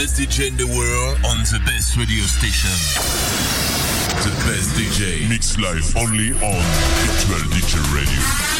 best DJ in the world on the best radio station. The best DJ. Mix live only on Virtual DJ Radio.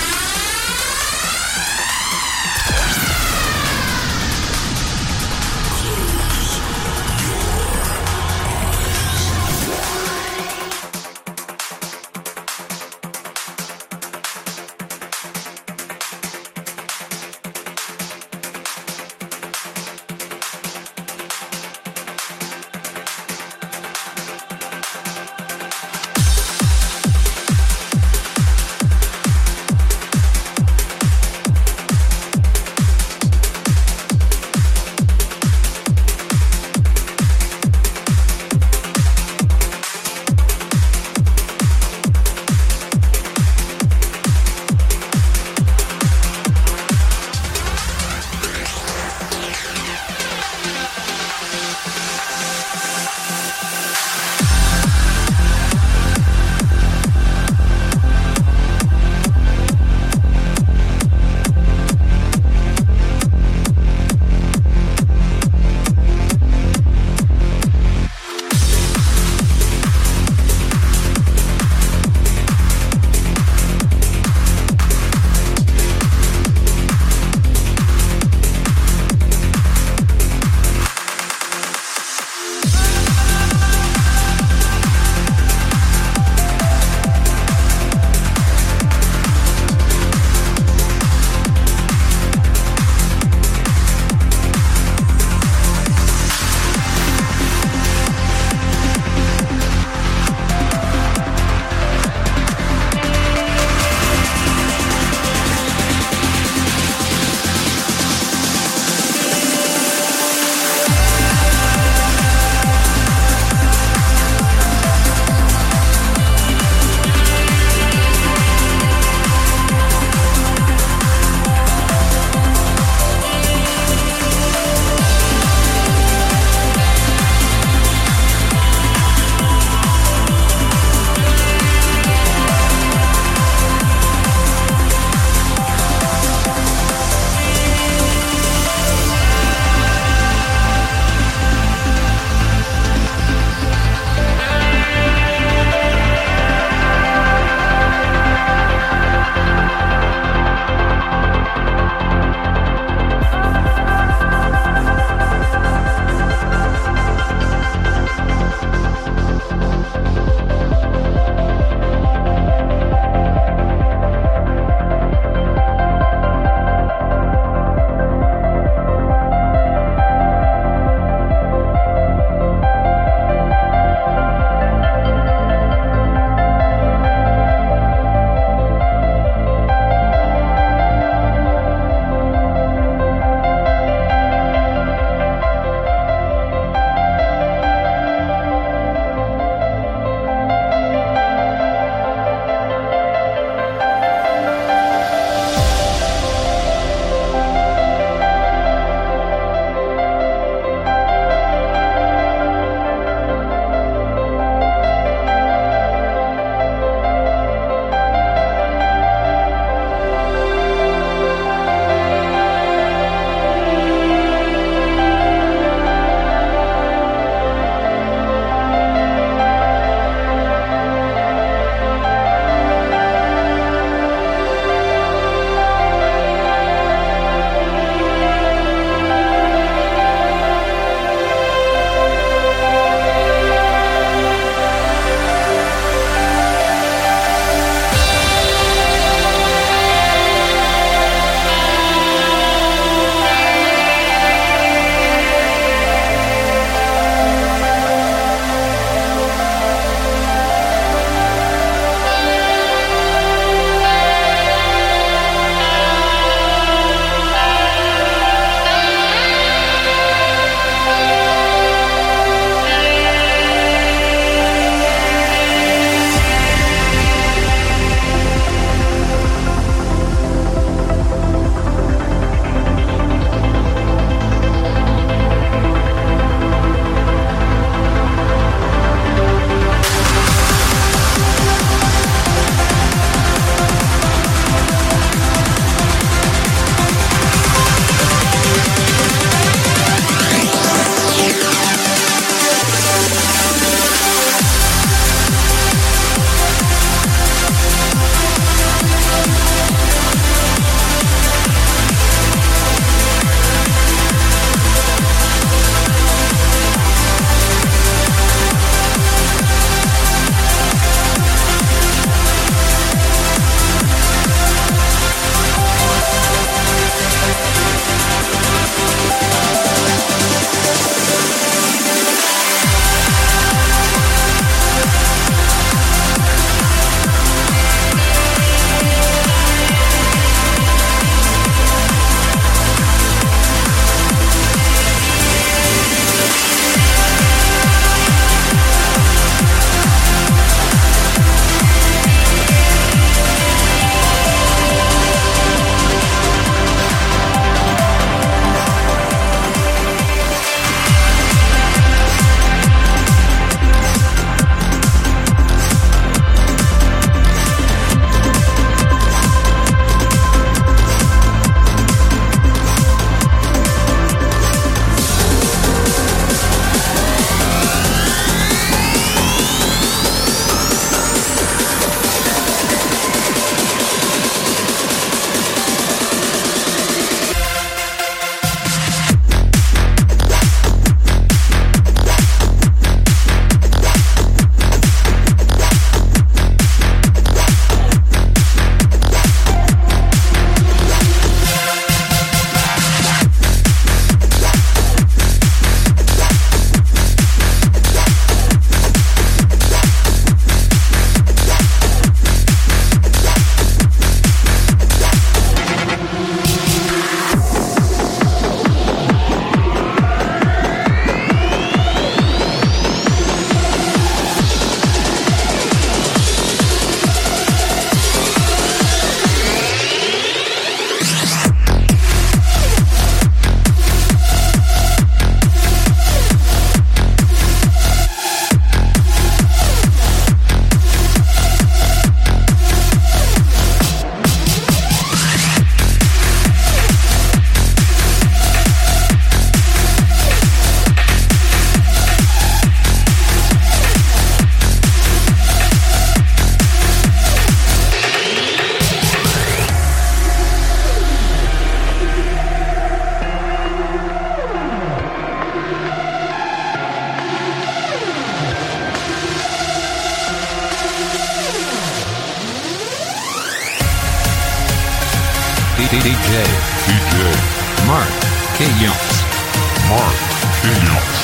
Mark. K-Yumps.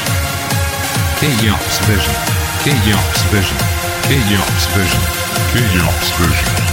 K-Yumps Vision. K-Yumps Vision. K-Yumps Vision. K-Yumps Vision.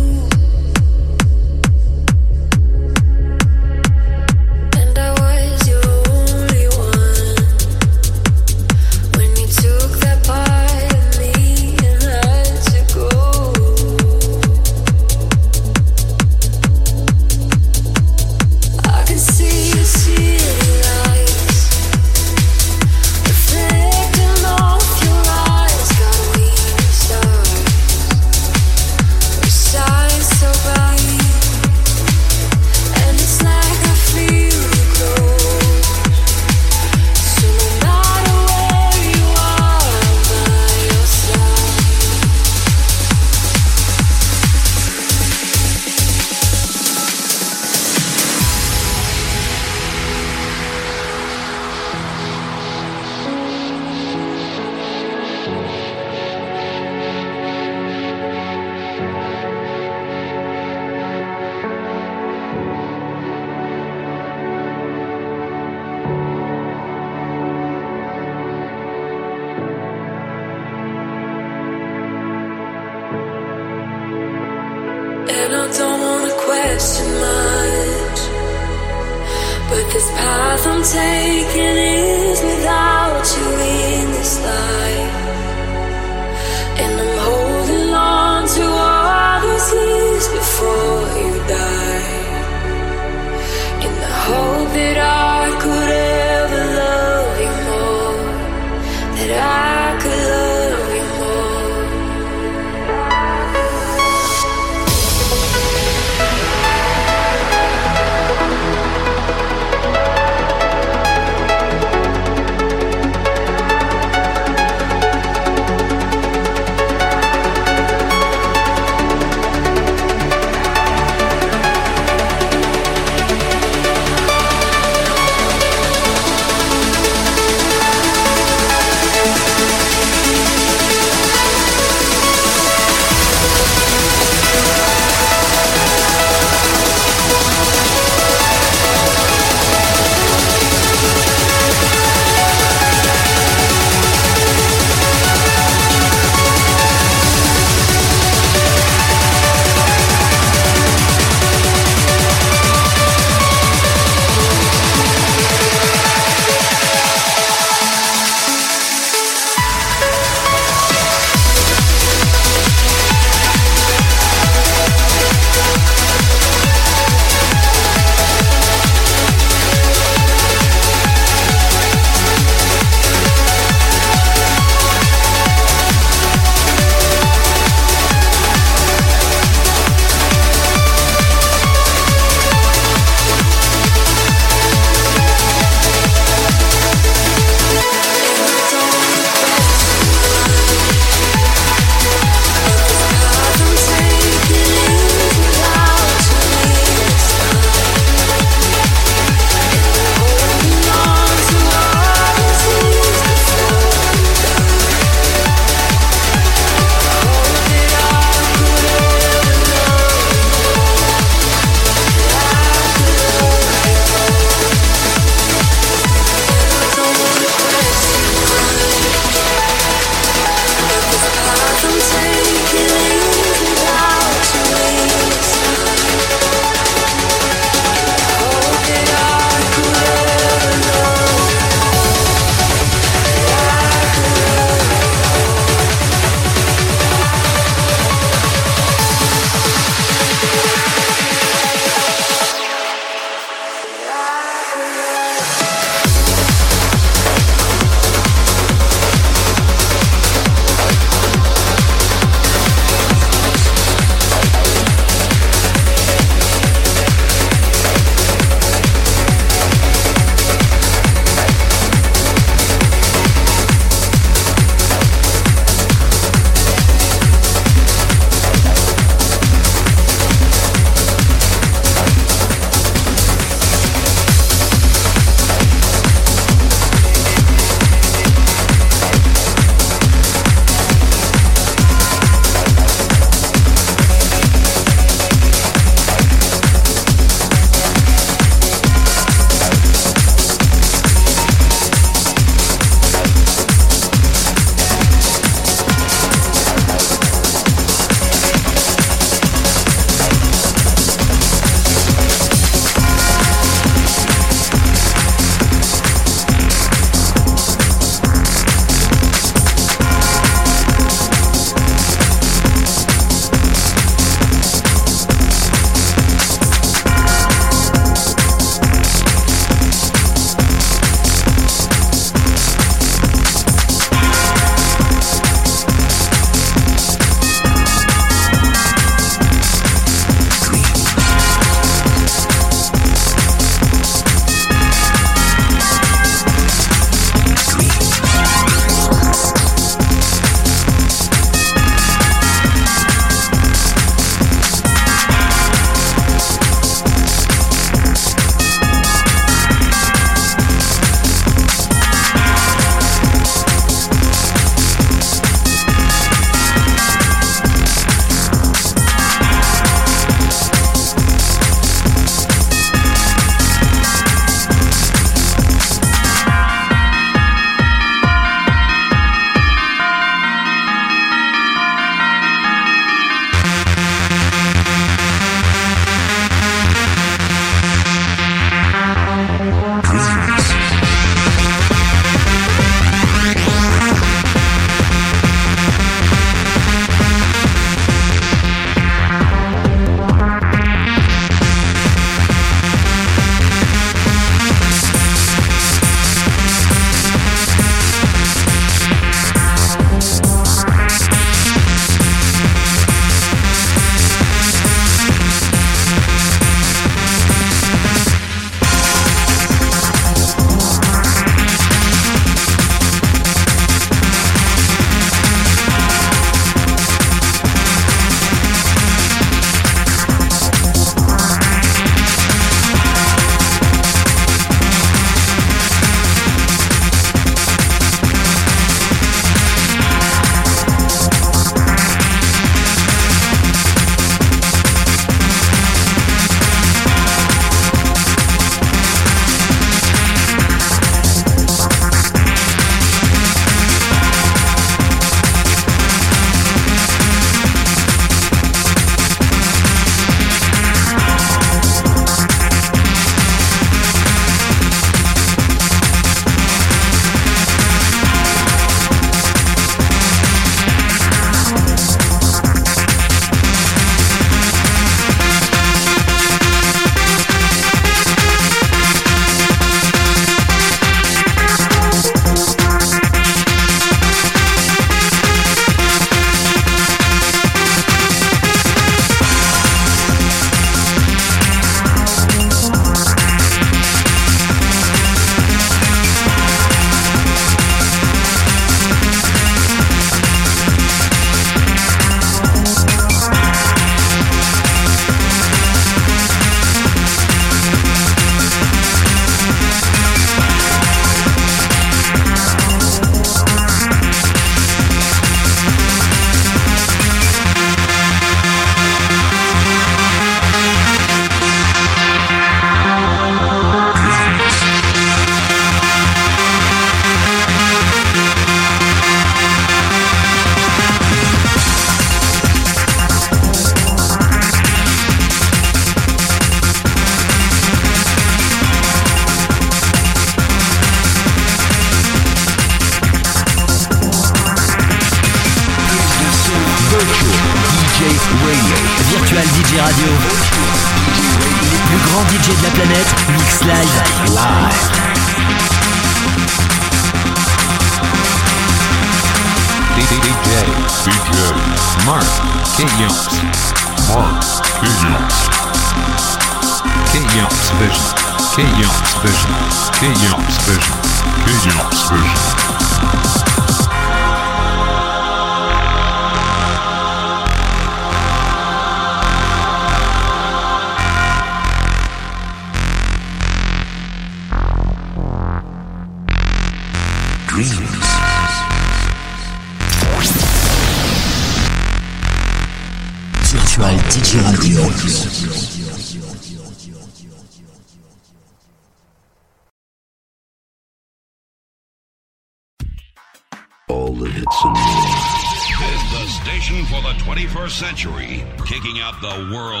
The world's